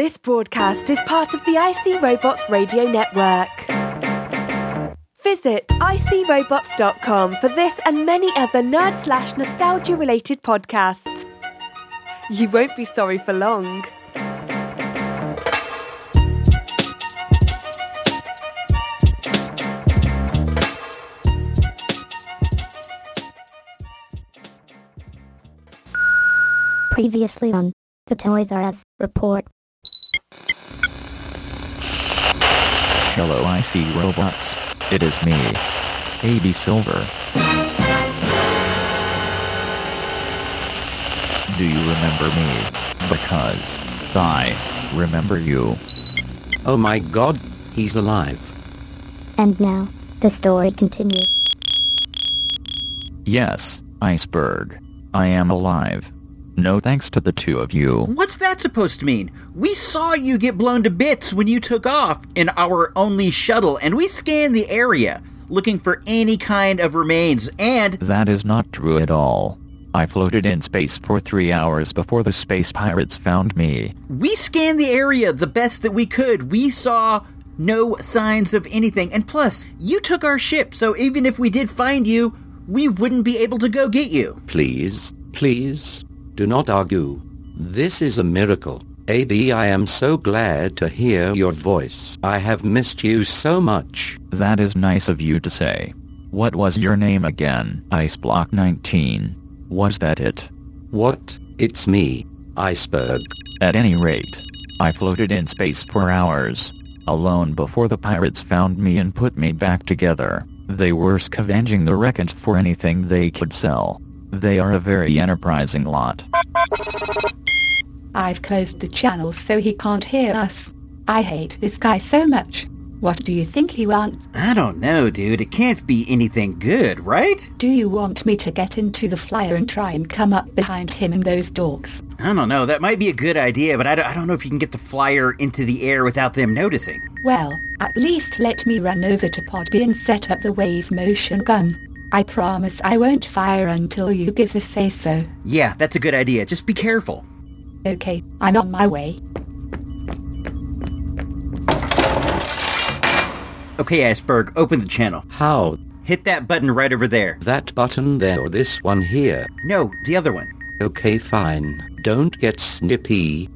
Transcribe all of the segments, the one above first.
This broadcast is part of the IC Robots Radio Network. Visit icrobots.com for this and many other nerd slash nostalgia related podcasts. You won't be sorry for long. Previously on the Toys R Us report. Hello, I see robots. It is me, AB Silver. Do you remember me? Because I remember you. Oh my god, he's alive. And now, the story continues. Yes, Iceberg. I am alive. No thanks to the two of you. What's that supposed to mean? We saw you get blown to bits when you took off in our only shuttle, and we scanned the area looking for any kind of remains, and That is not true at all. I floated in space for three hours before the space pirates found me. we scanned the area the best that we could. We saw no signs of anything, and plus, you took our ship, so even if we did find you, we wouldn't be able to go get you. Please, please, do not argue. This is a miracle. AB, I am so glad to hear your voice. I have missed you so much. That is nice of you to say. What was your name again? Iceblock 19. Was that it? What? It's me, Iceberg. At any rate, I floated in space for hours, alone before the pirates found me and put me back together. They were scavenging the wreckage for anything they could sell. They are a very enterprising lot. I've closed the channel so he can't hear us. I hate this guy so much. What do you think he wants? I don't know, dude. It can't be anything good, right? Do you want me to get into the flyer and try and come up behind him and those dorks? I don't know. That might be a good idea, but I don't, I don't know if you can get the flyer into the air without them noticing. Well, at least let me run over to Podby and set up the wave motion gun. I promise I won't fire until you give the say-so. Yeah, that's a good idea. Just be careful. Okay, I'm on my way. Okay, Iceberg, open the channel. How? Hit that button right over there. That button there or this one here? No, the other one. Okay, fine. Don't get snippy.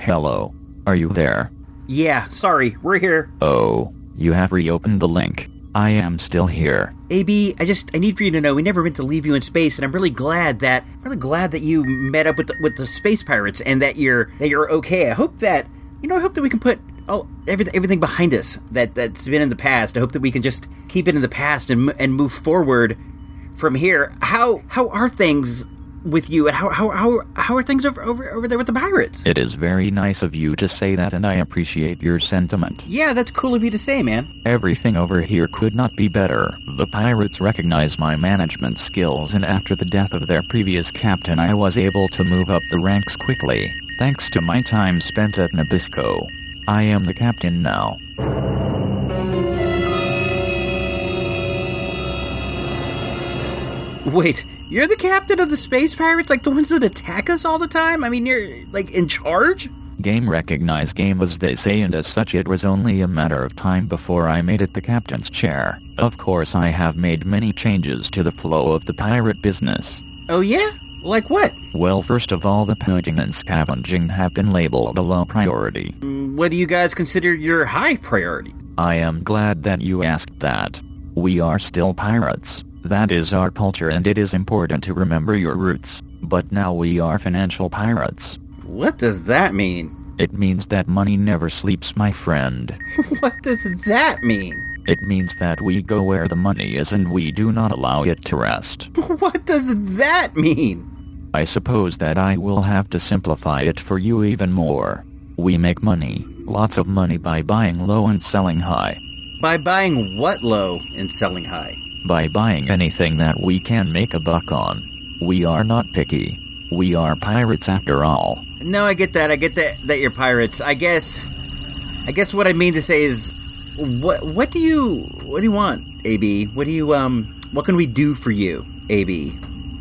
Hello. Are you there? Yeah, sorry, we're here. Oh, you have reopened the link. I am still here. AB, I just I need for you to know we never meant to leave you in space, and I'm really glad that I'm really glad that you met up with the, with the space pirates and that you're that you're okay. I hope that you know I hope that we can put all everything everything behind us that that's been in the past. I hope that we can just keep it in the past and and move forward from here. How how are things with you, and how how how, how are things over, over over there with the pirates? It is very nice of you to say that and I appreciate your sentiment. Yeah, that's cool of you to say, man. Everything over here could not be better. The pirates recognize my management skills and after the death of their previous captain I was able to move up the ranks quickly, thanks to my time spent at Nabisco. I am the captain now. Wait, you're the captain of the space pirates, like the ones that attack us all the time? I mean, you're like in charge? Game recognized game as they say and as such it was only a matter of time before I made it the captain's chair. Of course I have made many changes to the flow of the pirate business. Oh yeah? Like what? Well first of all the pillaging and scavenging have been labeled a low priority. Mm, What do you guys consider your high priority? I am glad that you asked that. We are still pirates. That is our culture and it is important to remember your roots. But now we are financial pirates. What does that mean? It means that money never sleeps, my friend. what does that mean? It means that we go where the money is and we do not allow it to rest. What does that mean? I suppose that I will have to simplify it for you even more. We make money, lots of money by buying low and selling high. By buying what low and selling high? By buying anything that we can make a buck on. We are not picky. We are pirates after all. No, I get that. I get that that you're pirates. I guess I guess what I mean to say is what what do you what do you want, AB? What do you um what can we do for you, AB?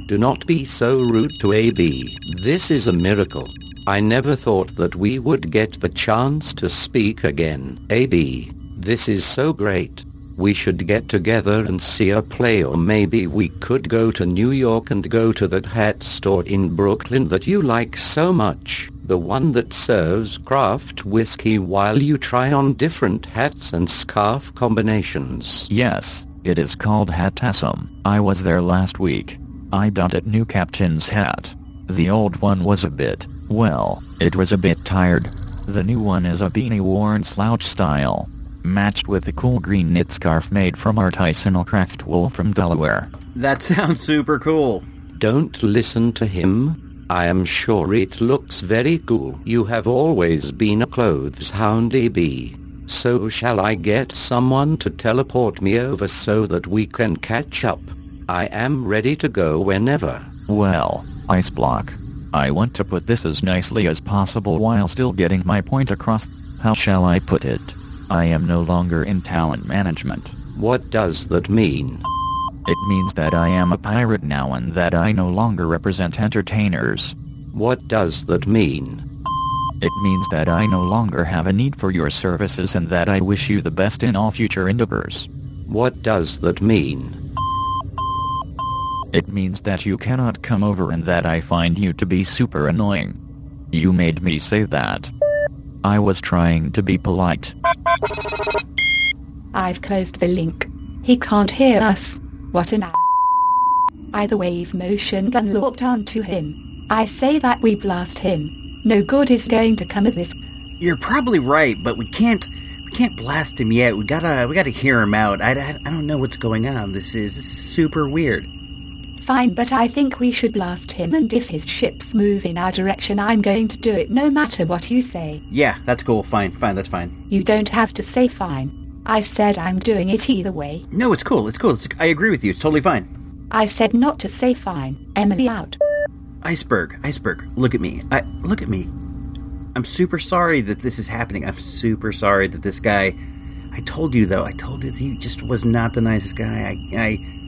Do not be so rude to AB. This is a miracle. I never thought that we would get the chance to speak again. AB, this is so great. We should get together and see a play or maybe we could go to New York and go to that hat store in Brooklyn that you like so much. The one that serves craft whiskey while you try on different hats and scarf combinations. Yes, it is called Hatasum. I was there last week. I bought a new captain's hat. The old one was a bit, well, it was a bit tired. The new one is a beanie worn slouch style, matched with a cool green knit scarf made from artisanal craft wool from Delaware. That sounds super cool. Don't listen to him. I am sure it looks very cool. You have always been a clothes hound, AB. So shall I get someone to teleport me over so that we can catch up? I am ready to go whenever. Well, Ice Block. I want to put this as nicely as possible while still getting my point across. How shall I put it? I am no longer in talent management. What does that mean? It means that I am a pirate now and that I no longer represent entertainers. What does that mean? It means that I no longer have a need for your services and that I wish you the best in all future endeavors. What does that mean? It means that you cannot come over and that I find you to be super annoying. You made me say that. I was trying to be polite. I've closed the link. He can't hear us. What an ass. I the wave motion gun locked onto him. I say that we blast him. No good is going to come of this. You're probably right, but we can't we can't blast him yet. We gotta we gotta hear him out. I, I, I don't know what's going on. This is this is super weird. Fine, but I think we should blast him and if his ships move in our direction I'm going to do it no matter what you say. Yeah, that's cool. Fine, fine, that's fine. You don't have to say fine. I said I'm doing it either way. No, it's cool. It's cool. It's, I agree with you. It's totally fine. I said not to say fine. Emily out. Iceberg, iceberg, look at me. I look at me. I'm super sorry that this is happening. I'm super sorry that this guy. I told you though. I told you that he just was not the nicest guy. I, I,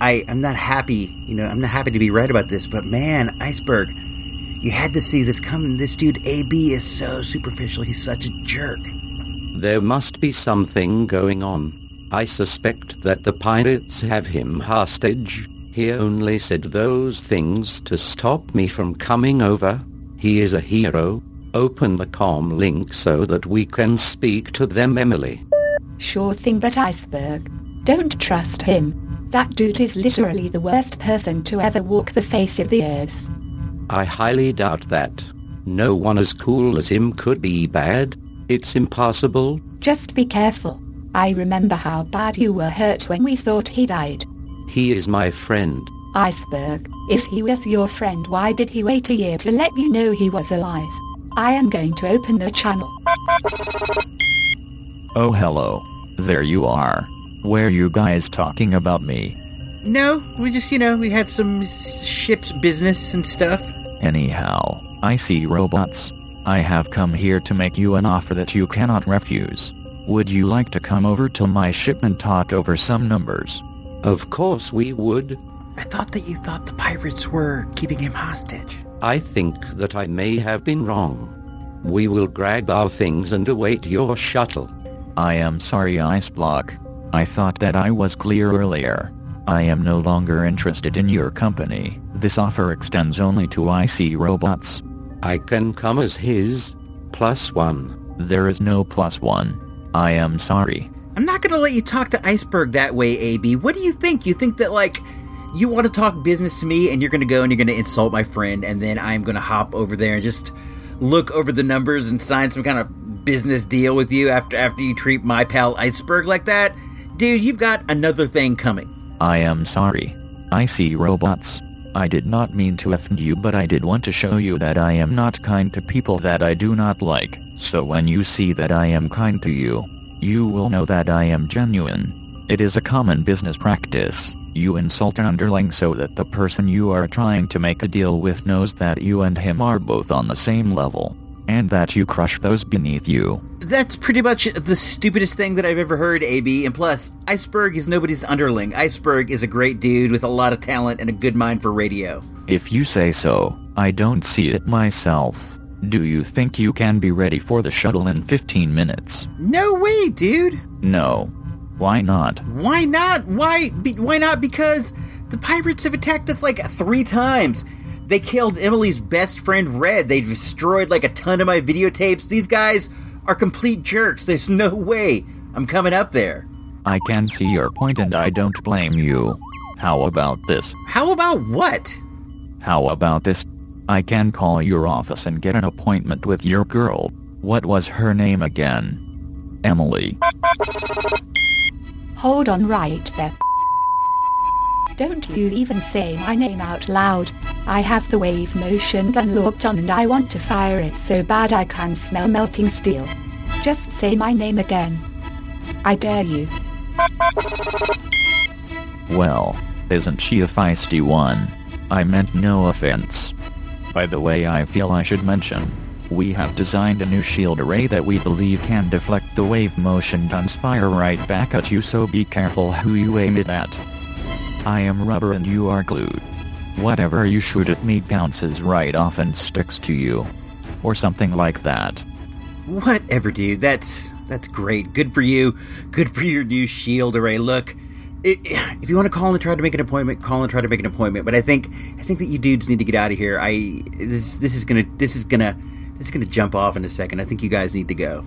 I, I'm not happy. You know, I'm not happy to be right about this. But man, iceberg, you had to see this coming. This dude AB is so superficial. He's such a jerk. There must be something going on. I suspect that the pirates have him hostage. He only said those things to stop me from coming over. He is a hero. Open the com link so that we can speak to them, Emily. Sure thing, but Iceberg. Don't trust him. That dude is literally the worst person to ever walk the face of the earth. I highly doubt that. No one as cool as him could be bad. It's impossible. Just be careful. I remember how bad you were hurt when we thought he died. He is my friend. Iceberg, if he was your friend why did he wait a year to let you know he was alive? I am going to open the channel. Oh hello. There you are. Where you guys talking about me? No, we just you know we had some ship's business and stuff. Anyhow, I see robots. I have come here to make you an offer that you cannot refuse. Would you like to come over to my ship and talk over some numbers? Of course we would. I thought that you thought the pirates were keeping him hostage. I think that I may have been wrong. We will grab our things and await your shuttle. I am sorry Ice Block. I thought that I was clear earlier. I am no longer interested in your company. This offer extends only to IC robots. I can come as his plus one. There is no plus one. I am sorry. I'm not gonna let you talk to Iceberg that way, AB. What do you think? You think that like you want to talk business to me and you're gonna go and you're gonna insult my friend and then I'm gonna hop over there and just look over the numbers and sign some kind of business deal with you after after you treat my pal Iceberg like that? Dude, you've got another thing coming. I am sorry. I see robots. I did not mean to offend you but I did want to show you that I am not kind to people that I do not like. So when you see that I am kind to you, you will know that I am genuine. It is a common business practice. You insult an underling so that the person you are trying to make a deal with knows that you and him are both on the same level, and that you crush those beneath you. That's pretty much the stupidest thing that I've ever heard, AB. And plus, Iceberg is nobody's underling. Iceberg is a great dude with a lot of talent and a good mind for radio. If you say so, I don't see it myself. Do you think you can be ready for the shuttle in 15 minutes? No way, dude. No. Why not? Why not? Why? Be, why not? Because the pirates have attacked us like three times. They killed Emily's best friend Red. They destroyed like a ton of my videotapes. These guys are complete jerks. There's no way I'm coming up there. I can see your point and I don't blame you. How about this? How about what? How about this? I can call your office and get an appointment with your girl. What was her name again? Emily. Hold on right there. Don't you even say my name out loud. I have the wave motion gun locked on and I want to fire it so bad I can smell melting steel. Just say my name again. I dare you. Well, isn't she a feisty one? I meant no offense. By the way I feel I should mention, we have designed a new shield array that we believe can deflect the wave motion guns fire right back at you so be careful who you aim it at. I am rubber and you are glued. Whatever you shoot at me bounces right off and sticks to you. Or something like that. Whatever, dude. That's that's great. Good for you. Good for your new shield array. Look, it, if you want to call and try to make an appointment, call and try to make an appointment. But I think I think that you dudes need to get out of here. I this this is gonna this is gonna this is gonna jump off in a second. I think you guys need to go.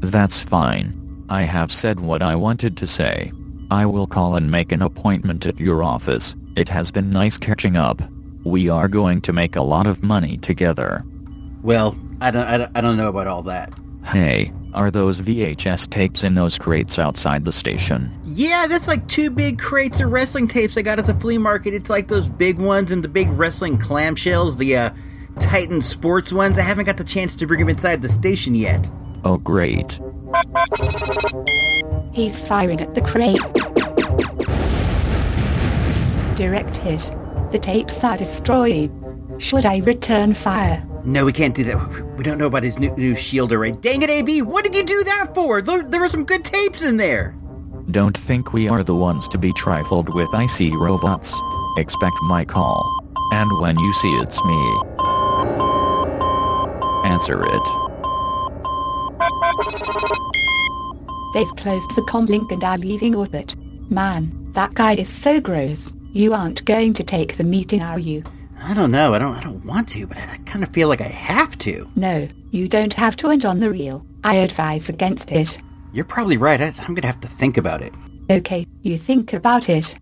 That's fine. I have said what I wanted to say. I will call and make an appointment at your office. It has been nice catching up. We are going to make a lot of money together. Well, I don't I don't, I don't know about all that. Hey, are those VHS tapes in those crates outside the station? Yeah, that's like two big crates of wrestling tapes I got at the flea market. It's like those big ones and the big wrestling clamshells, the uh, Titan Sports ones. I haven't got the chance to bring them inside the station yet. Oh great. He's firing at the crate. Direct hit. The tapes are destroyed. Should I return fire? No, we can't do that. We don't know about his new, new shield array. Dang it, AB! What did you do that for? There, there were some good tapes in there. Don't think we are the ones to be trifled with IC robots. Expect my call. And when you see it's me, answer it. They've closed the comlink and are leaving orbit. Man, that guy is so gross. You aren't going to take the meeting, are you? I don't know. I don't. I don't want to, but I kind of feel like I have to. No, you don't have to and on the real. I advise against it. You're probably right. I, I'm gonna have to think about it. Okay, you think about it.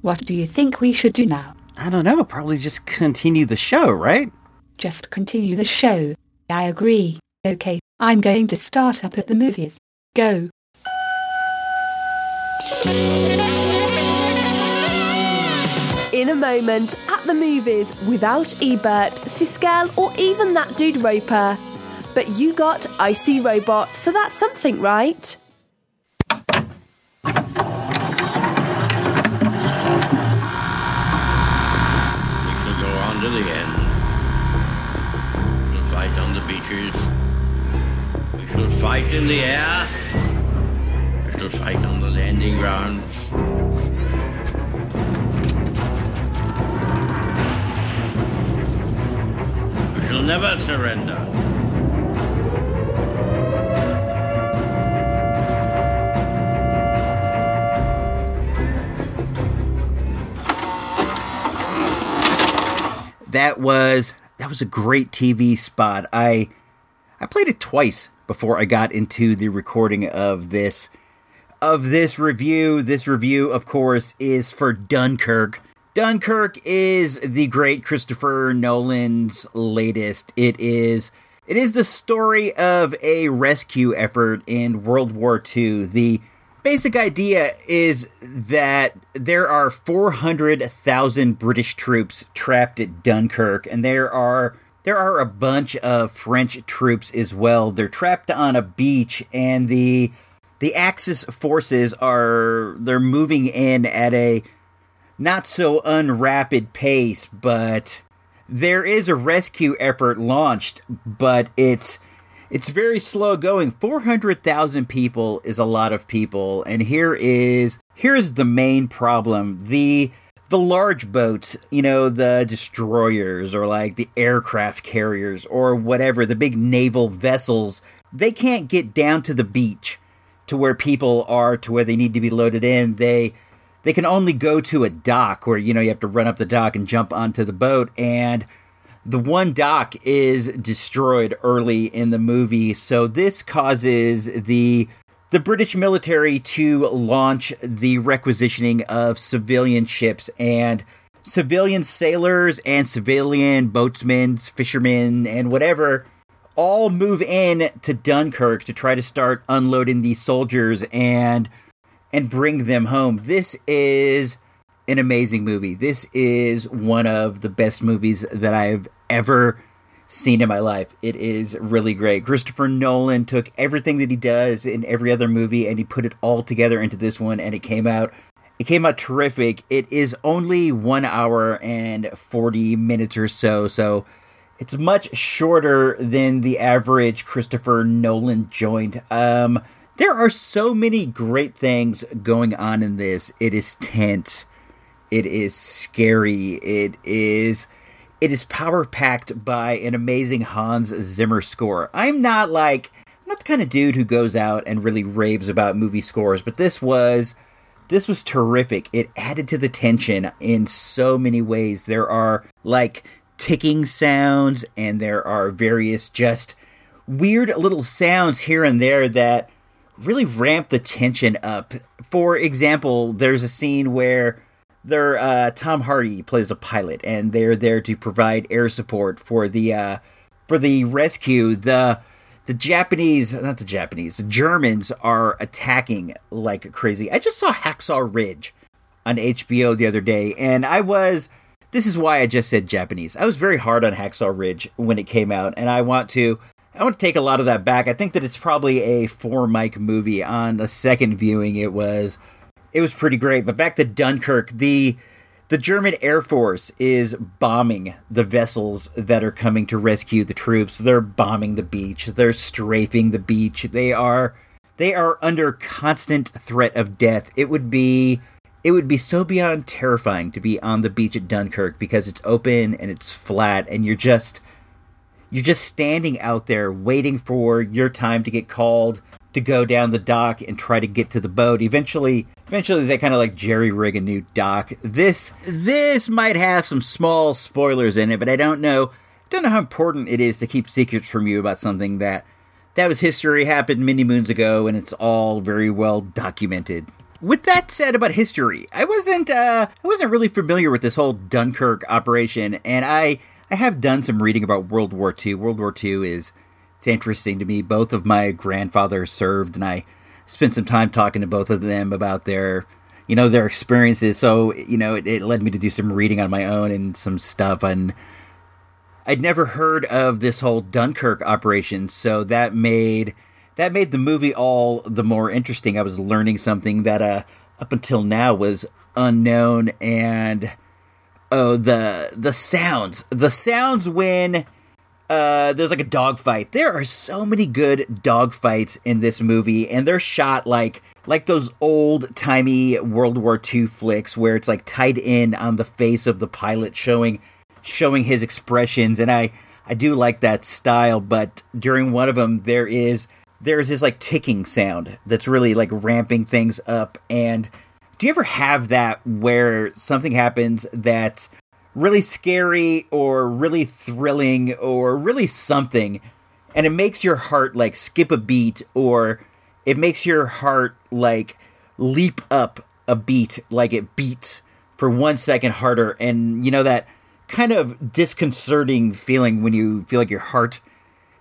What do you think we should do now? I don't know. Probably just continue the show, right? Just continue the show. I agree. Okay, I'm going to start up at the movies. Go. In a moment, at the movies, without Ebert, Siskel, or even that dude Roeper. But you got Icy Robot, so that's something, right? To the end. We shall fight on the beaches. We shall fight in the air. We shall fight on the landing grounds. Never surrender. That was that was a great TV spot. I I played it twice before I got into the recording of this of this review. This review, of course, is for Dunkirk. Dunkirk is the great Christopher Nolan's latest. It is it is the story of a rescue effort in World War II. The basic idea is that there are 400,000 British troops trapped at Dunkirk and there are there are a bunch of French troops as well. They're trapped on a beach and the the Axis forces are they're moving in at a not so unrapid pace, but there is a rescue effort launched, but it's it's very slow going. 400,000 people is a lot of people, and here is here's the main problem. The the large boats, you know, the destroyers or like the aircraft carriers or whatever, the big naval vessels, they can't get down to the beach to where people are to where they need to be loaded in. They they can only go to a dock where you know you have to run up the dock and jump onto the boat. And the one dock is destroyed early in the movie. So this causes the the British military to launch the requisitioning of civilian ships. And civilian sailors and civilian boatsmen, fishermen, and whatever all move in to Dunkirk to try to start unloading these soldiers. And and bring them home. This is an amazing movie. This is one of the best movies that I've ever seen in my life. It is really great. Christopher Nolan took everything that he does in every other movie and he put it all together into this one and it came out it came out terrific. It is only 1 hour and 40 minutes or so, so it's much shorter than the average Christopher Nolan joint. Um there are so many great things going on in this. It is tense. It is scary. It is it is power packed by an amazing Hans Zimmer score. I'm not like I'm not the kind of dude who goes out and really raves about movie scores, but this was this was terrific. It added to the tension in so many ways. There are like ticking sounds and there are various just weird little sounds here and there that really ramp the tension up. For example, there's a scene where they're uh, Tom Hardy plays a pilot, and they're there to provide air support for the uh, for the rescue. The the Japanese, not the Japanese, the Germans are attacking like crazy. I just saw Hacksaw Ridge on HBO the other day, and I was. This is why I just said Japanese. I was very hard on Hacksaw Ridge when it came out, and I want to. I want to take a lot of that back. I think that it's probably a four mic movie. On the second viewing, it was it was pretty great. But back to Dunkirk, the the German Air Force is bombing the vessels that are coming to rescue the troops. They're bombing the beach. They're strafing the beach. They are they are under constant threat of death. It would be it would be so beyond terrifying to be on the beach at Dunkirk because it's open and it's flat and you're just you're just standing out there waiting for your time to get called to go down the dock and try to get to the boat. Eventually, eventually they kind of like jerry rig a new dock. This this might have some small spoilers in it, but I don't know don't know how important it is to keep secrets from you about something that that was history happened many moons ago and it's all very well documented. With that said about history, I wasn't uh I wasn't really familiar with this whole Dunkirk operation and I I have done some reading about World War II. World War II is it's interesting to me. Both of my grandfathers served, and I spent some time talking to both of them about their, you know, their experiences. So, you know, it, it led me to do some reading on my own and some stuff. And I'd never heard of this whole Dunkirk operation, so that made that made the movie all the more interesting. I was learning something that uh, up until now was unknown, and oh, the the sounds, the sounds when uh, there's like a dogfight. There are so many good dogfights in this movie, and they're shot like like those old timey World War II flicks where it's like tied in on the face of the pilot, showing showing his expressions. And I I do like that style. But during one of them, there is there's this like ticking sound that's really like ramping things up. And do you ever have that where something happens that really scary or really thrilling or really something and it makes your heart like skip a beat or it makes your heart like leap up a beat like it beats for one second harder? And you know that kind of disconcerting feeling when you feel like your heart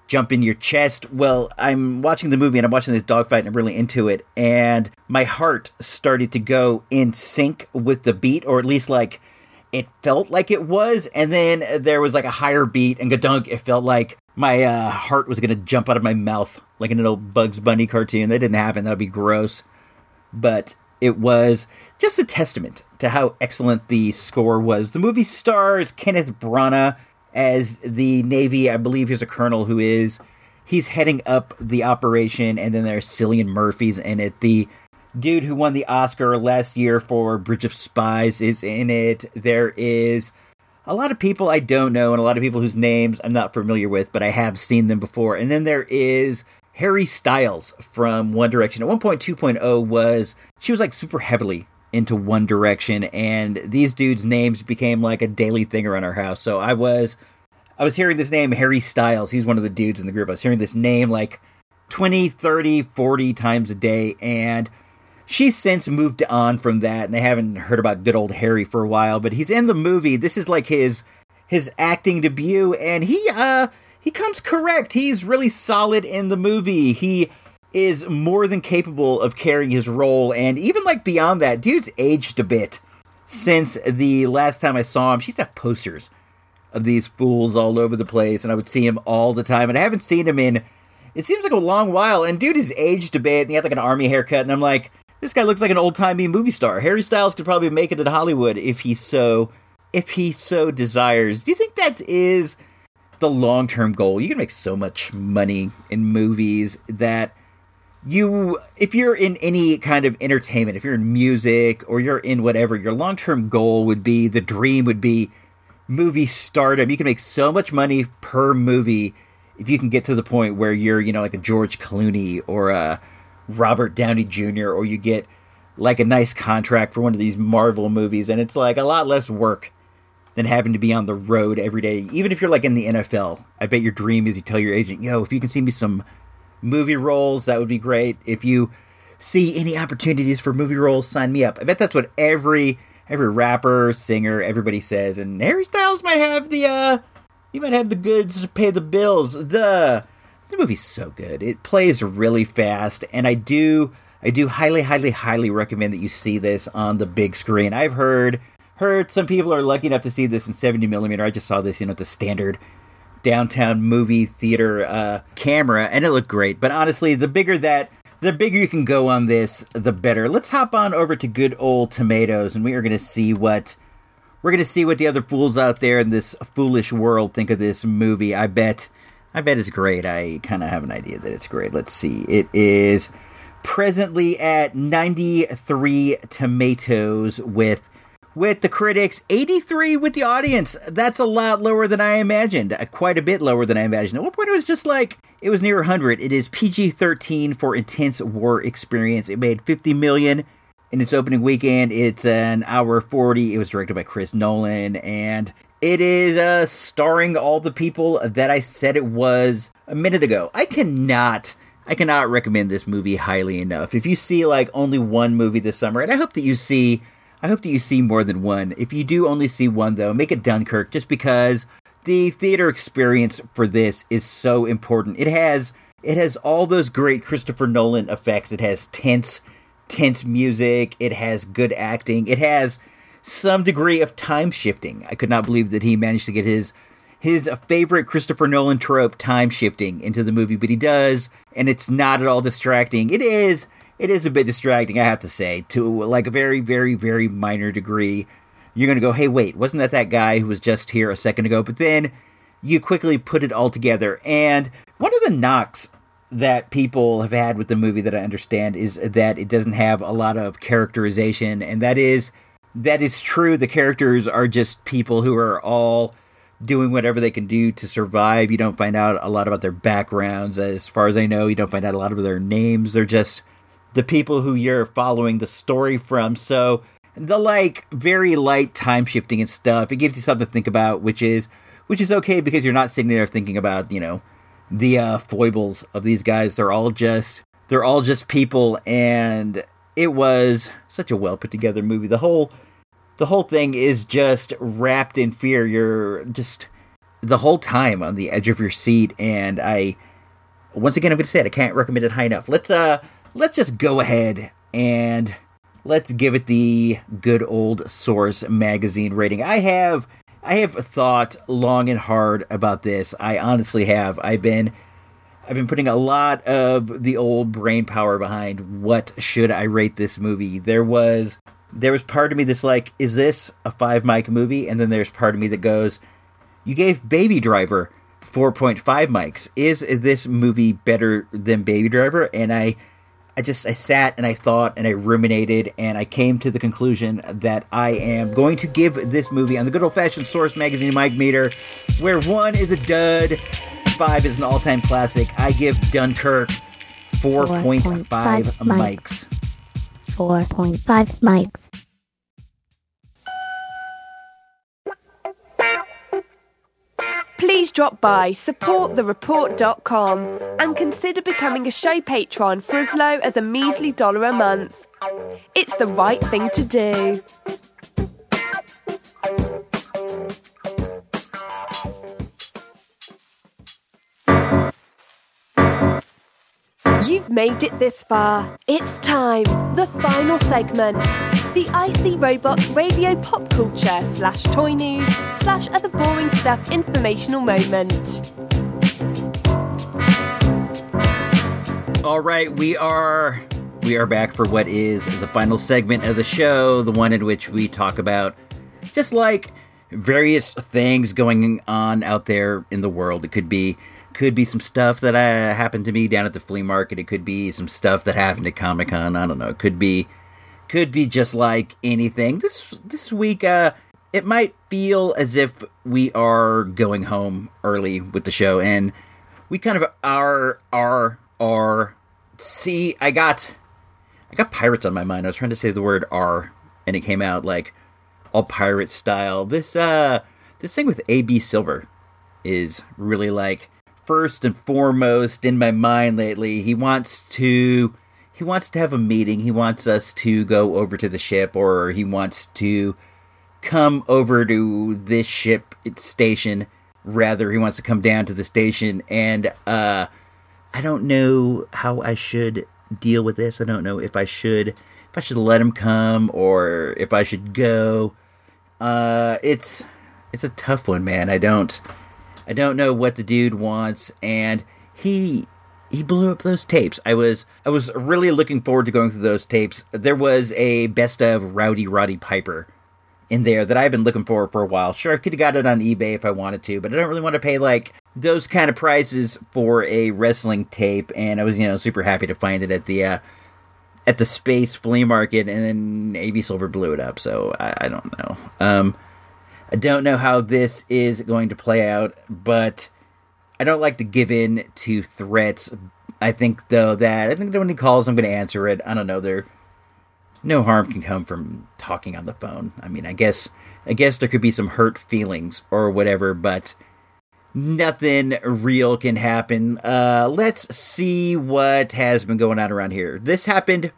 jump in your chest well i'm watching the movie and i'm watching this dogfight and i'm really into it and my heart started to go in sync with the beat or at least like it felt like it was, and then there was like a higher beat, and gadunk, it felt like my uh, heart was gonna jump out of my mouth like in an old Bugs Bunny cartoon. That didn't happen. That would be gross. But it was just a testament to how excellent the score was. The movie stars Kenneth Branagh as the Navy. I believe he's a colonel who is he's heading up the operation, and then there's Cillian Murphy's in it. The dude who won the Oscar last year for Bridge of Spies is in it. There is a lot of people I don't know and a lot of people whose names I'm not familiar with, but I have seen them before. And then there is Harry Styles from One Direction. At one point, 2.0 was she was like super heavily into One Direction, and these dudes' names became like a daily thing around our house. So I was, I was hearing this name Harry Styles. He's one of the dudes in the group. I was hearing this name like 20, 30, 40 times a day, and she's since moved on from that, and I haven't heard about good old Harry for a while. But he's in the movie. This is like his his acting debut, and he uh he comes correct. He's really solid in the movie. He is more than capable of carrying his role, and even like beyond that, dude's aged a bit since the last time I saw him. She's got posters of these fools all over the place, and I would see him all the time. And I haven't seen him in it seems like a long while. And dude is aged a bit, and he had like an army haircut, and I'm like, this guy looks like an old timey movie star. Harry Styles could probably make it in Hollywood if he so if he so desires. Do you think that is the long term goal? You can make so much money in movies that you if you're in any kind of entertainment, if you're in music or you're in whatever, your long term goal would be the dream would be movie stardom. You can make so much money per movie if you can get to the point where you're, you know, like a George Clooney or a Robert Downey Jr. or you get like a nice contract for one of these Marvel movies and it's like a lot less work than having to be on the road every day. Even if you're like in the NFL, I bet your dream is you tell your agent, "Yo, if you can see me some movie roles, that would be great. If you see any opportunities for movie roles, sign me up." I bet that's what every every rapper, singer, everybody says. And Harry Styles might have the uh he might have the goods to pay the bills. The the movie's so good. It plays really fast and I do I do highly highly highly recommend that you see this on the big screen. I've heard heard some people are lucky enough to see this in 70 millimeter. I just saw this, you know, the standard downtown movie theater uh, camera, and it looked great. But honestly, the bigger that, the bigger you can go on this, the better. Let's hop on over to good old tomatoes, and we are going to see what we're going to see what the other fools out there in this foolish world think of this movie. I bet, I bet it's great. I kind of have an idea that it's great. Let's see. It is presently at 93 tomatoes with with the critics, 83 with the audience. That's a lot lower than I imagined. Uh, quite a bit lower than I imagined. At one point, it was just like, it was near 100. It is PG 13 for intense war experience. It made 50 million in its opening weekend. It's an hour 40. It was directed by Chris Nolan, and it is uh, starring all the people that I said it was a minute ago. I cannot. I cannot recommend this movie highly enough. If you see like only one movie this summer, and I hope that you see I hope that you see more than one. If you do only see one, though, make it Dunkirk just because the theater experience for this is so important. It has it has all those great Christopher Nolan effects. It has tense tense music, it has good acting, it has some degree of time shifting. I could not believe that he managed to get his his favorite Christopher Nolan trope time shifting into the movie, but he does, and it's not at all distracting. It is it is a bit distracting, I have to say, to like a very, very, very minor degree. You're going to go, hey, wait, wasn't that that guy who was just here a second ago? But then you quickly put it all together. And one of the knocks that people have had with the movie that I understand is that it doesn't have a lot of characterization, and that is that is true. The characters are just people who are all doing whatever they can do to survive. You don't find out a lot about their backgrounds. As far as I know, you don't find out a lot of their names. They're just the people who you're following the story from. So the like very light time shifting and stuff, it gives you something to think about, which is which is okay because you're not sitting there thinking about, you know, the uh, foibles of these guys. They're all just they're all just people and it was such a well put together movie. The whole the whole thing is just wrapped in fear. You're just the whole time on the edge of your seat and I once again I'm going to say it, I can't recommend it high enough. Let's uh let's just go ahead and let's give it the good old source magazine rating. I have I have thought long and hard about this. I honestly have. I've been I've been putting a lot of the old brain power behind what should I rate this movie. There was there was part of me that's like, is this a five mic movie? And then there's part of me that goes, you gave Baby Driver 4.5 mics. Is this movie better than Baby Driver? And I I just I sat and I thought and I ruminated and I came to the conclusion that I am going to give this movie on the good old fashioned Source Magazine mic meter, where one is a dud, five is an all time classic. I give Dunkirk four point five 4.5 mics. 4.5 mics. Please drop by supportthereport.com and consider becoming a show patron for as low as a measly dollar a month. It's the right thing to do. You've made it this far. It's time. The final segment. The Icy Robots Radio Pop Culture slash Toy News slash Other Boring Stuff informational moment. All right, we are we are back for what is the final segment of the show, the one in which we talk about just like various things going on out there in the world. It could be could be some stuff that uh, happened to me down at the flea market. It could be some stuff that happened at Comic Con. I don't know. It could be could be just like anything. This this week, uh, it might feel as if we are going home early with the show, and we kind of are are are. See, I got I got pirates on my mind. I was trying to say the word R, and it came out like all pirate style. This uh, this thing with AB Silver is really like first and foremost in my mind lately. He wants to he wants to have a meeting. He wants us to go over to the ship, or he wants to come over to this ship station. Rather, he wants to come down to the station, and uh, I don't know how I should deal with this. I don't know if I should if I should let him come or if I should go. Uh, it's it's a tough one, man. I don't I don't know what the dude wants, and he he blew up those tapes. I was I was really looking forward to going through those tapes. There was a best of Rowdy Roddy Piper in there that I've been looking for for a while. Sure, I could have got it on eBay if I wanted to, but I don't really want to pay like those kind of prices for a wrestling tape. And I was you know super happy to find it at the uh, at the space flea market, and then AB Silver blew it up. So I, I don't know. Um, I don't know how this is going to play out, but I don't like to give in to threats. I think though that I think that when he calls, I'm going to answer it. I don't know. There, no harm can come from talking on the phone. I mean, I guess, I guess there could be some hurt feelings or whatever, but nothing real can happen. Uh, let's see what has been going on around here. This happened.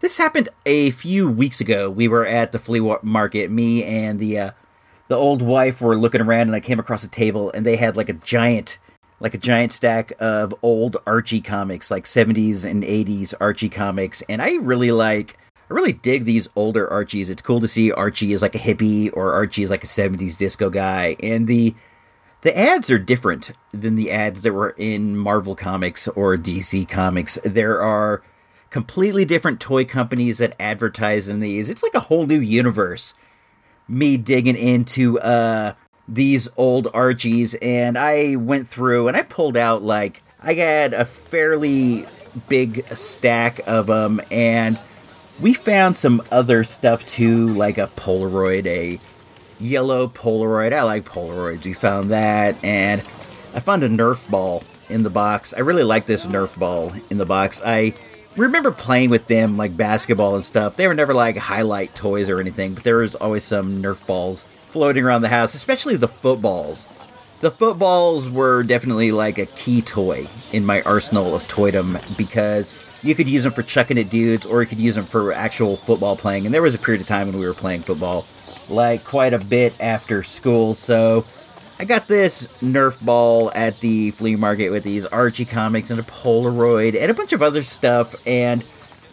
This happened a few weeks ago. We were at the flea market. Me and the uh, the old wife were looking around, and I came across a table, and they had like a giant, like a giant stack of old Archie comics, like seventies and eighties Archie comics, and I really like. I really dig these older Archies. It's cool to see Archie is like a hippie or Archie is like a 70s disco guy. And the the ads are different than the ads that were in Marvel Comics or DC Comics. There are completely different toy companies that advertise in these. It's like a whole new universe. Me digging into uh these old Archies and I went through and I pulled out like I had a fairly big stack of them and we found some other stuff too like a Polaroid, a yellow Polaroid. I like Polaroids. We found that, and I found a Nerf ball in the box. I really like this Nerf ball in the box. I remember playing with them like basketball and stuff. They were never like highlight toys or anything, but there was always some Nerf balls floating around the house, especially the footballs. The footballs were definitely like a key toy in my arsenal of toydom because you could use them for chucking at dudes or you could use them for actual football playing. And there was a period of time when we were playing football like quite a bit after school. So I got this Nerf ball at the flea market with these Archie comics and a Polaroid and a bunch of other stuff, and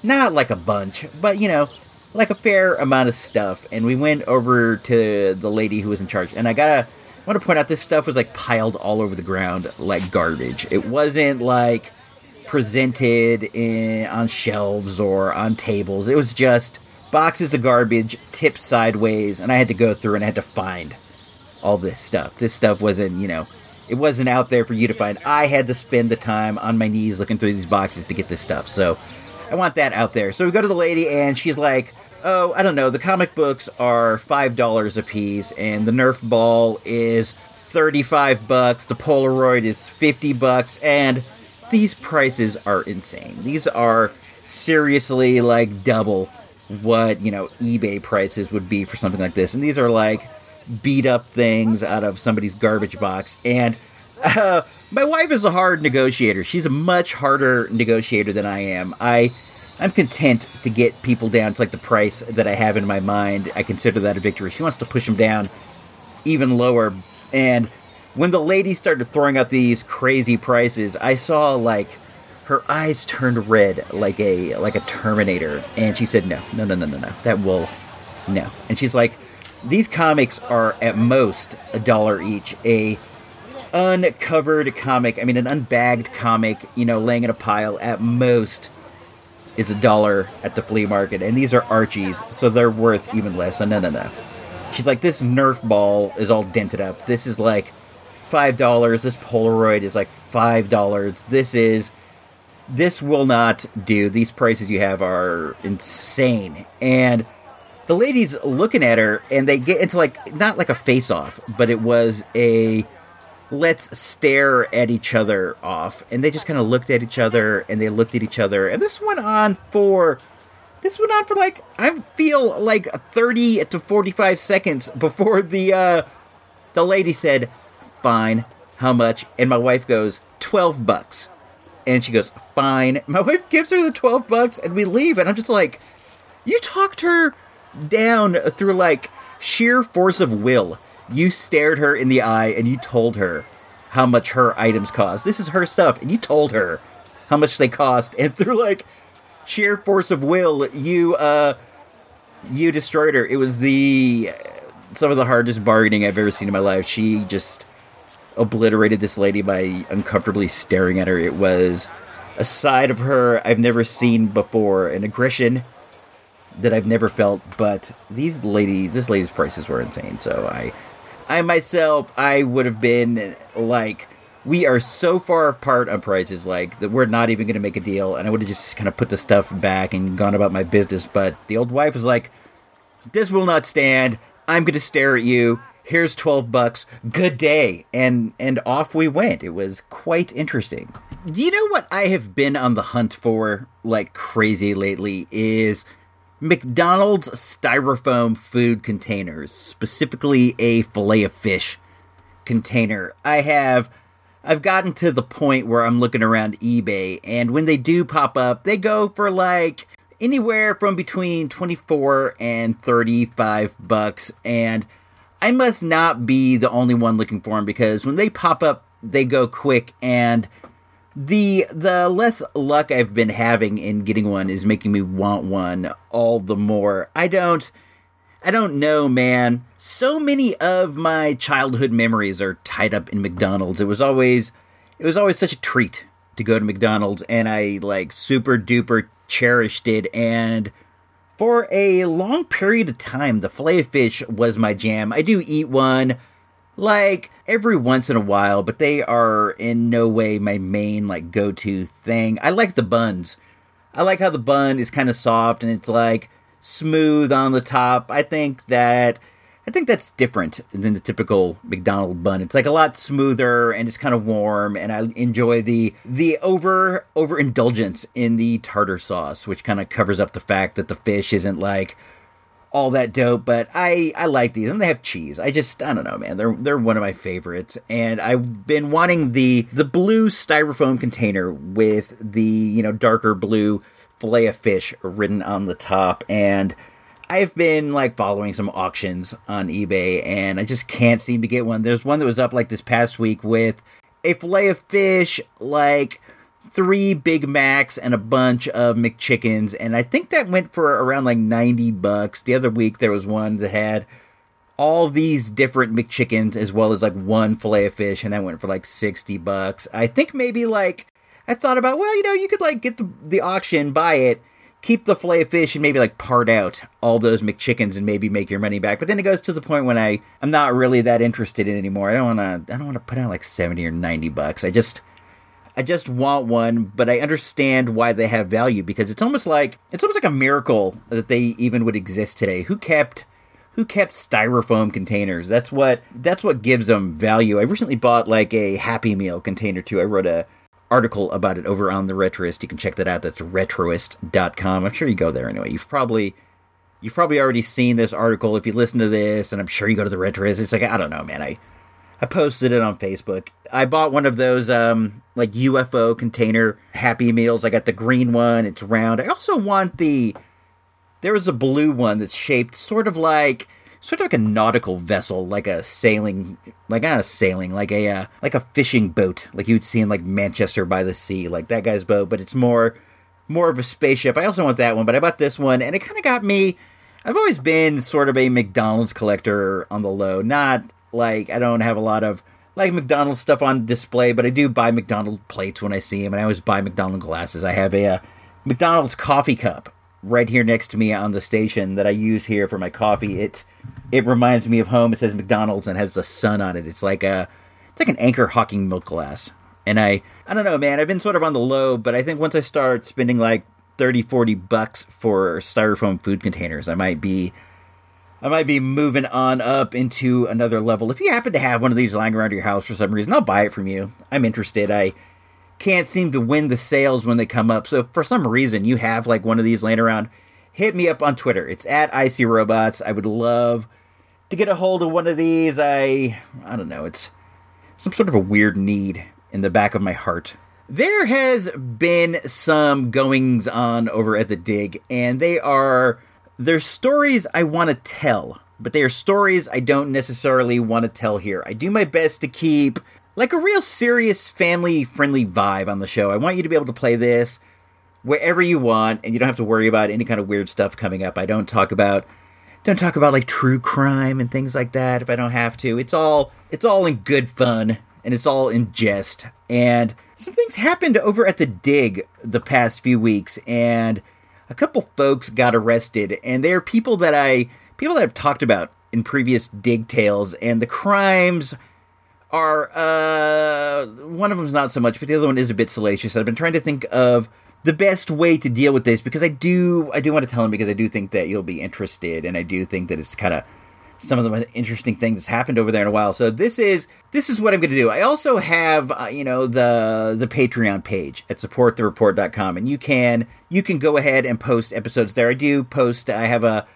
not like a bunch, but you know, like a fair amount of stuff. And we went over to the lady who was in charge, and I gotta. I want to point out this stuff was like piled all over the ground like garbage. It wasn't like presented in on shelves or on tables. It was just boxes of garbage tipped sideways, and I had to go through and I had to find all this stuff. This stuff wasn't, you know, it wasn't out there for you to find. I had to spend the time on my knees looking through these boxes to get this stuff. So I want that out there. So we go to the lady, and she's like, "Oh, I don't know. The comic books are five dollars a piece, and the Nerf ball is thirty-five bucks. The Polaroid is fifty bucks, and these prices are insane. These are seriously like double what you know eBay prices would be for something like this, and these are like beat up things out of somebody's garbage box. And uh, my wife is a hard negotiator. She's a much harder negotiator than I am. I I'm content to get people down to like the price that I have in my mind. I consider that a victory. She wants to push them down even lower. And when the lady started throwing out these crazy prices, I saw like her eyes turned red like a like a Terminator, and she said, "No, no, no, no, no, no. That will, no." And she's like, "These comics are at most a dollar each. A uncovered comic, I mean, an unbagged comic, you know, laying in a pile at most." Is a dollar at the flea market, and these are Archies, so they're worth even less. No, no, no. She's like, this Nerf ball is all dented up. This is like five dollars. This Polaroid is like five dollars. This is this will not do. These prices you have are insane. And the lady's looking at her and they get into like not like a face off, but it was a let's stare at each other off. And they just kind of looked at each other and they looked at each other. And this went on for this went on for like I feel like 30 to 45 seconds before the uh the lady said, "Fine, how much?" And my wife goes, 12 bucks." And she goes, "Fine." My wife gives her the 12 bucks and we leave and I'm just like, "You talked her down through like sheer force of will. You stared her in the eye and you told her how much her items cost. This is her stuff and you told her how much they cost and through like sheer force of will, you uh you destroyed her. It was the some of the hardest bargaining I've ever seen in my life. She just obliterated this lady by uncomfortably staring at her. It was a side of her I've never seen before, an aggression that I've never felt. But these ladies, this lady's prices were insane. So I, I myself, I would have been like, we are so far apart on prices, like that we're not even going to make a deal. And I would have just kind of put the stuff back and gone about my business. But the old wife was like, this will not stand. I'm going to stare at you. Here's 12 bucks. Good day. And and off we went. It was quite interesting. Do you know what I have been on the hunt for like crazy lately is McDonald's styrofoam food containers, specifically a fillet of fish container. I have I've gotten to the point where I'm looking around eBay and when they do pop up, they go for like anywhere from between 24 and 35 bucks and I must not be the only one looking for them because when they pop up they go quick and the the less luck I've been having in getting one is making me want one all the more. I don't I don't know, man. So many of my childhood memories are tied up in McDonald's. It was always it was always such a treat to go to McDonald's and I like super duper cherished it and for a long period of time the fillet fish was my jam. I do eat one like every once in a while, but they are in no way my main like go-to thing. I like the buns. I like how the bun is kind of soft and it's like smooth on the top. I think that I think that's different than the typical McDonald bun. It's like a lot smoother and it's kind of warm, and I enjoy the the over overindulgence in the tartar sauce, which kind of covers up the fact that the fish isn't like all that dope. But I I like these, and they have cheese. I just I don't know, man. They're they're one of my favorites, and I've been wanting the the blue styrofoam container with the you know darker blue fillet of fish written on the top, and I've been like following some auctions on eBay and I just can't seem to get one. There's one that was up like this past week with a fillet of fish, like three Big Macs and a bunch of McChickens, and I think that went for around like 90 bucks. The other week there was one that had all these different McChickens as well as like one fillet of fish, and that went for like 60 bucks. I think maybe like I thought about, well, you know, you could like get the, the auction, buy it, keep the fillet of fish and maybe like part out all those McChickens and maybe make your money back. But then it goes to the point when I I'm not really that interested in anymore. I don't want to I don't want to put out like 70 or 90 bucks. I just I just want one, but I understand why they have value because it's almost like it's almost like a miracle that they even would exist today. Who kept who kept styrofoam containers? That's what that's what gives them value. I recently bought like a Happy Meal container too. I wrote a article about it over on the Retroist. You can check that out. That's retroist.com. I'm sure you go there anyway. You've probably you've probably already seen this article if you listen to this, and I'm sure you go to the Retroist. It's like I don't know, man. I I posted it on Facebook. I bought one of those um like UFO container Happy Meals. I got the green one. It's round. I also want the there was a blue one that's shaped sort of like sort of like a nautical vessel, like a sailing, like not a sailing, like a uh, like a fishing boat, like you'd see in like Manchester by the Sea, like that guy's boat, but it's more more of a spaceship. I also want that one, but I bought this one, and it kind of got me. I've always been sort of a McDonald's collector on the low, not like I don't have a lot of like McDonald's stuff on display, but I do buy McDonald's plates when I see them, and I always buy McDonald's glasses. I have a uh, McDonald's coffee cup right here next to me on the station that I use here for my coffee. It it reminds me of home. It says McDonald's and has the sun on it. It's like a it's like an Anchor Hocking milk glass. And I I don't know, man. I've been sort of on the low, but I think once I start spending like 30 40 bucks for styrofoam food containers, I might be I might be moving on up into another level. If you happen to have one of these lying around your house for some reason, I'll buy it from you. I'm interested. I can't seem to win the sales when they come up. So for some reason you have like one of these laying around, hit me up on Twitter. It's at IC Robots. I would love to get a hold of one of these. I I don't know. It's some sort of a weird need in the back of my heart. There has been some goings on over at the dig, and they are they're stories I want to tell, but they are stories I don't necessarily want to tell here. I do my best to keep like a real serious family friendly vibe on the show. I want you to be able to play this wherever you want and you don't have to worry about any kind of weird stuff coming up. I don't talk about don't talk about like true crime and things like that if I don't have to. It's all it's all in good fun and it's all in jest. And some things happened over at the dig the past few weeks and a couple folks got arrested and they're people that I people that I've talked about in previous dig tales and the crimes are uh one of them's not so much, but the other one is a bit salacious. I've been trying to think of the best way to deal with this because I do I do want to tell him because I do think that you'll be interested and I do think that it's kind of some of the most interesting things that's happened over there in a while. So this is this is what I'm going to do. I also have uh, you know the the Patreon page at supportthereport.com and you can you can go ahead and post episodes there. I do post I have a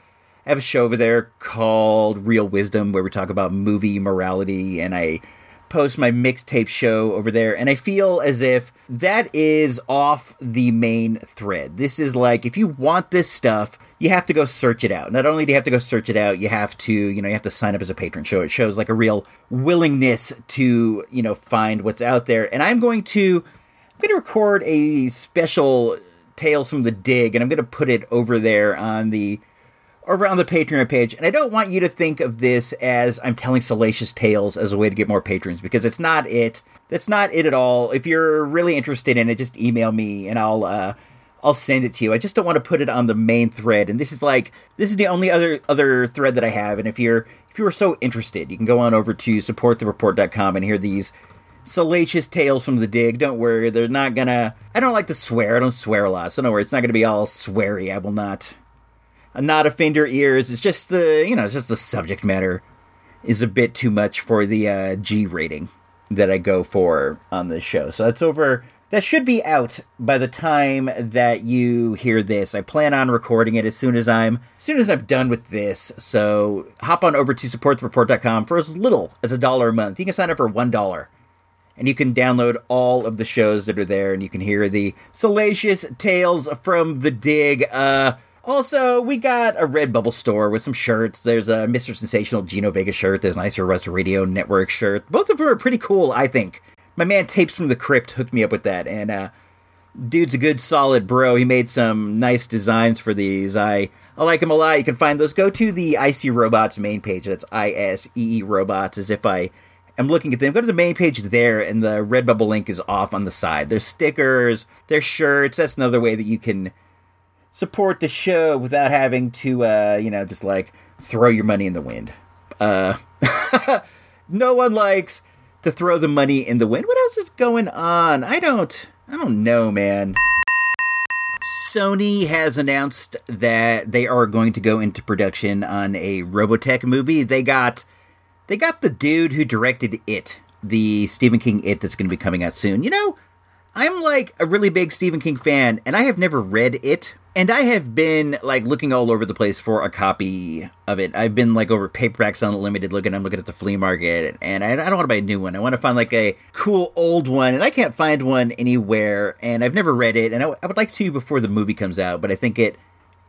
I have a show over there called Real Wisdom where we talk about movie morality and I post my mixtape show over there, and I feel as if that is off the main thread. This is like if you want this stuff, you have to go search it out. Not only do you have to go search it out, you have to, you know, you have to sign up as a patron. So it shows like a real willingness to, you know, find what's out there. And I'm going to I'm going to record a special Tales from the Dig, and I'm going to put it over there on the over on the Patreon page. And I don't want you to think of this as I'm telling salacious tales as a way to get more patrons because it's not it. That's not it at all. If you're really interested in it, just email me and I'll uh, I'll send it to you. I just don't want to put it on the main thread. And this is like this is the only other other thread that I have. And if you're if you are so interested, you can go on over to supportthereport.com and hear these salacious tales from the dig. Don't worry, they're not gonna. I don't like to swear. I don't swear a lot, so don't worry. It's not gonna be all sweary. I will not not offend your ears. It's just the you know, it's just the subject matter is a bit too much for the uh, G rating that I go for on this show. So that's over. That should be out by the time that you hear this. I plan on recording it as soon as I'm as soon as I'm done with this. So hop on over to supportreport.com for as little as a dollar a month. You can sign up for one dollar. And you can download all of the shows that are there, and you can hear the salacious tales from the dig. Uh, also, we got a Redbubble store with some shirts. There's a Mr. Sensational Gino Vega shirt. There's an Icy Rust Radio Network shirt. Both of them are pretty cool, I think. My man Tapes from the Crypt hooked me up with that, and uh, dude's a good, solid bro. He made some nice designs for these. I I like him a lot. You can find those. Go to the IC Robots main page. That's I S E E Robots. As if I am looking at them. Go to the main page there, and the Redbubble link is off on the side. There's stickers. There's shirts. That's another way that you can support the show without having to, uh, you know, just like throw your money in the wind. Uh, no one likes to throw the money in the wind. What else is going on? I don't I don't know, man. Sony has announced that they are going to go into production on a Robotech movie. They got they got the dude who directed It, the Stephen King It that's going to be coming out soon. You know, I'm like a really big Stephen King fan, and I have never read it. And I have been like looking all over the place for a copy of it. I've been like over paperbacks unlimited looking. I'm looking at the flea market, and I, I don't want to buy a new one. I want to find like a cool old one, and I can't find one anywhere. And I've never read it, and I, I would like to before the movie comes out, but I think it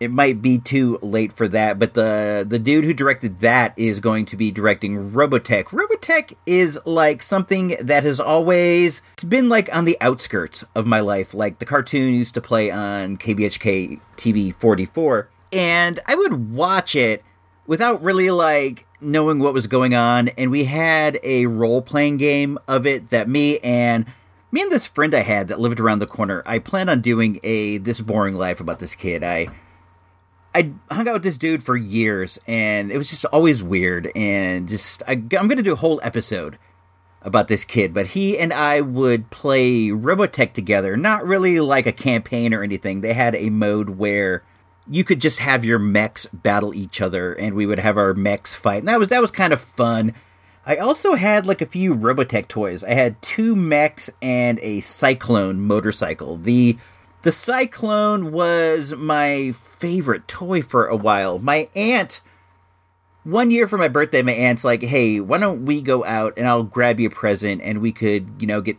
it might be too late for that. But the the dude who directed that is going to be directing Robotech. Robotech is like something that has always it's been like on the outskirts of my life. Like the cartoon used to play on KBHK TV 44, and I would watch it without really like knowing what was going on. And we had a role playing game of it that me and me and this friend I had that lived around the corner. I plan on doing a this boring life about this kid. I I hung out with this dude for years, and it was just always weird. And just, I, am going to do a whole episode about this kid, but he and I would play Robotech together. Not really like a campaign or anything. They had a mode where you could just have your mechs battle each other, and we would have our mechs fight. And that was that was kind of fun. I also had like a few Robotech toys. I had two mechs and a Cyclone motorcycle. The the Cyclone was my favorite toy for a while. My aunt, one year for my birthday, my aunt's like, "Hey, why don't we go out and I'll grab you a present and we could, you know, get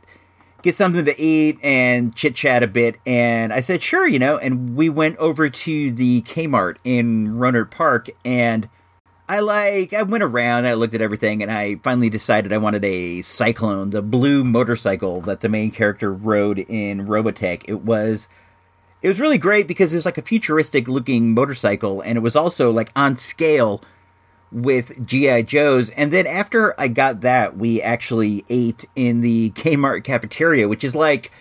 get something to eat and chit chat a bit." And I said, "Sure," you know. And we went over to the Kmart in Rohnert Park and. I like I went around, I looked at everything, and I finally decided I wanted a Cyclone, the blue motorcycle that the main character rode in Robotech. It was it was really great because it was like a futuristic looking motorcycle, and it was also like on scale with GI Joes. And then after I got that, we actually ate in the Kmart cafeteria, which is like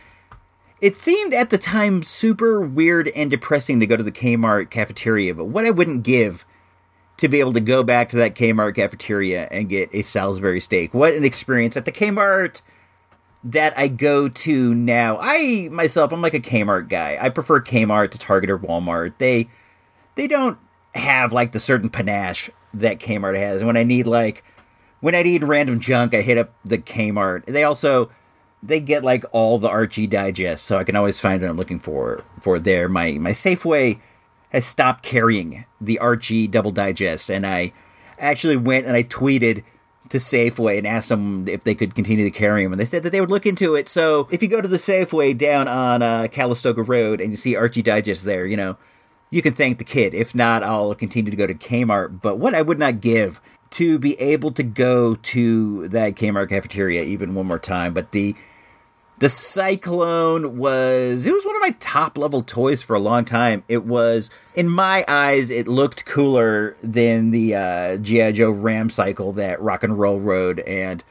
it seemed at the time super weird and depressing to go to the Kmart cafeteria, but what I wouldn't give to be able to go back to that Kmart cafeteria and get a Salisbury steak. What an experience at the Kmart that I go to now. I myself, I'm like a Kmart guy. I prefer Kmart to Target or Walmart. They they don't have like the certain panache that Kmart has. When I need like when I need random junk, I hit up the Kmart. They also they get like all the Archie digests, so I can always find what I'm looking for for there. My my Safeway has stopped carrying the Archie Double Digest, and I actually went and I tweeted to Safeway and asked them if they could continue to carry them, and they said that they would look into it. So if you go to the Safeway down on uh, Calistoga Road and you see Archie Digest there, you know, you can thank the kid. If not, I'll continue to go to Kmart. But what I would not give to be able to go to that Kmart cafeteria even one more time, but the the Cyclone was it was one of my top level toys for a long time. It was in my eyes it looked cooler than the uh GI Joe Ram Cycle that Rock and Roll rode and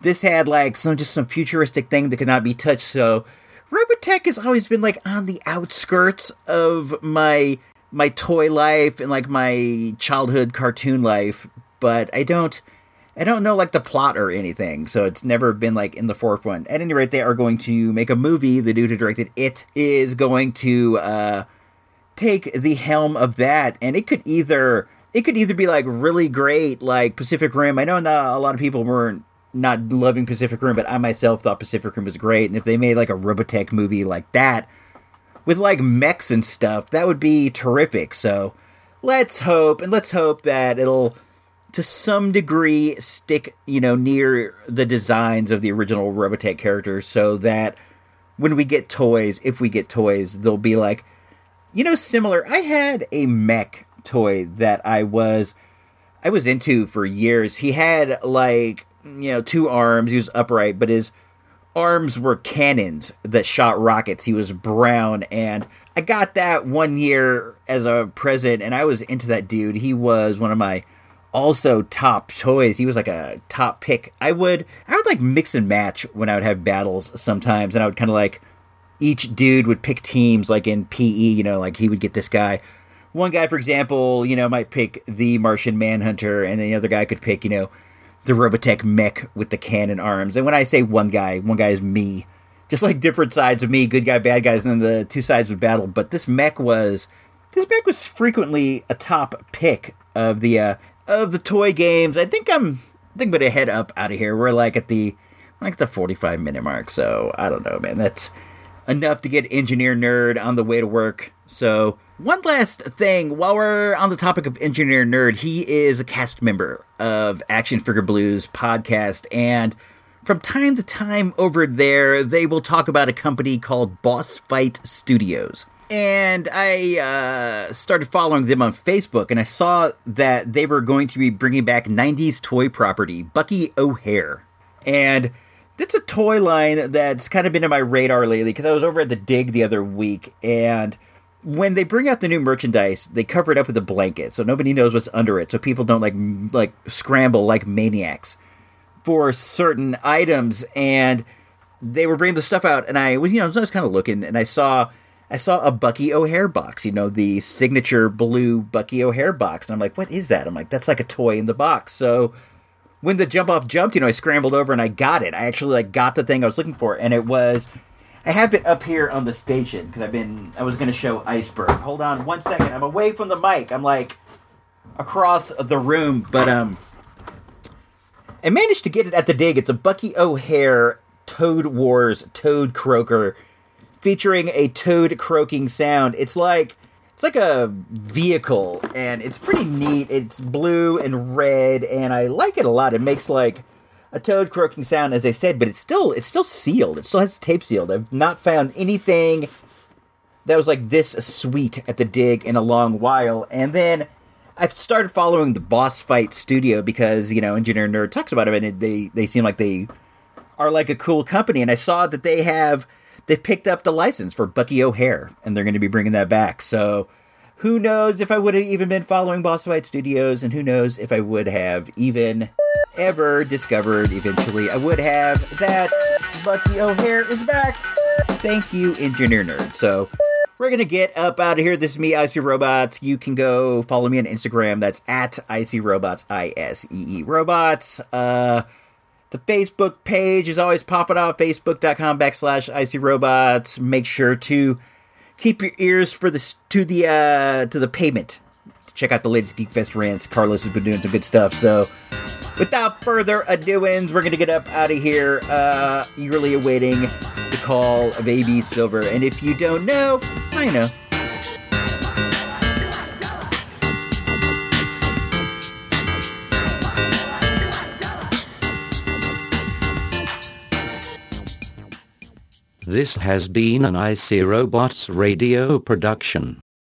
this had like some just some futuristic thing that could not be touched. So Robotech has always been like on the outskirts of my my toy life and like my childhood cartoon life, but I don't I don't know like the plot or anything, so it's never been like in the forefront. At any rate, they are going to make a movie. The dude who directed it is going to uh, take the helm of that, and it could either it could either be like really great, like Pacific Rim. I know not a lot of people weren't not loving Pacific Rim, but I myself thought Pacific Rim was great. And if they made like a Robotech movie like that with like mechs and stuff, that would be terrific. So let's hope, and let's hope that it'll to some degree stick, you know, near the designs of the original Robotech characters so that when we get toys, if we get toys, they'll be like, you know, similar. I had a mech toy that I was I was into for years. He had like, you know, two arms, he was upright, but his arms were cannons that shot rockets. He was brown and I got that one year as a present and I was into that dude. He was one of my also top toys. He was like a top pick. I would I would like mix and match when I would have battles sometimes, and I would kind of like each dude would pick teams like in PE. You know, like he would get this guy. One guy, for example, you know, might pick the Martian Manhunter, and the other guy could pick, you know, the Robotech mech with the cannon arms. And when I say one guy, one guy is me. Just like different sides of me, good guy, bad guys, and then the two sides would battle. But this mech was this mech was frequently a top pick of the uh, of the toy games. I think I'm I think I'm gonna head up out of here. We're like at the like the 45 minute mark, so I don't know, man. That's enough to get engineer nerd on the way to work. So, one last thing while we're on the topic of engineer nerd, he is a cast member of Action Figure Blues podcast and from time to time over there, they will talk about a company called Boss Fight Studios. And I uh, started following them on Facebook, and I saw that they were going to be bringing back 90s toy property, Bucky O'Hare. And that's a toy line that's kind of been in my radar lately because I was over at the Dig the other week, and when they bring out the new merchandise, they cover it up with a blanket so nobody knows what's under it, so people don't like like scramble like maniacs for certain items. And they were bringing the stuff out, and I was you know I was kind of looking, and I saw. I saw a Bucky O'Hare box, you know, the signature blue Bucky O'Hare box. And I'm like, what is that? I'm like, that's like a toy in the box. So when the jump off jumped, you know, I scrambled over and I got it. I actually like got the thing I was looking for, and it was. I have it up here on the station because I've been. I was going to show Iceberg. Hold on one second. I'm away from the mic. I'm like across the room, but um, I managed to get it at the dig. It's a Bucky O'Hare Toad Wars Toad Croaker featuring a toad croaking sound. It's like it's like a vehicle and it's pretty neat. It's blue and red and I like it a lot. It makes like a toad croaking sound as I said, but it's still it's still sealed. It still has tape sealed. I've not found anything that was like this sweet at the dig in a long while. And then I've started following the Boss Fight Studio because, you know, Engineer Nerd talks about it and they they seem like they are like a cool company and I saw that they have they picked up the license for Bucky O'Hare, and they're going to be bringing that back. So who knows if I would have even been following Boss Fight Studios, and who knows if I would have even ever discovered eventually I would have that Bucky O'Hare is back. Thank you, Engineer Nerd. So we're gonna get up out of here. This is me, Icy Robots. You can go follow me on Instagram. That's at Icy Robots, I S E E Robots. Uh, the Facebook page is always popping out. Facebook.com backslash Icy Robots. Make sure to keep your ears for the to the uh, to the payment. Check out the latest Geek Fest rants. Carlos has been doing some good stuff. So, without further ado-ins, we're gonna get up out of here. Uh, eagerly awaiting the call of AB Silver. And if you don't know, I know. This has been an IC Robots radio production.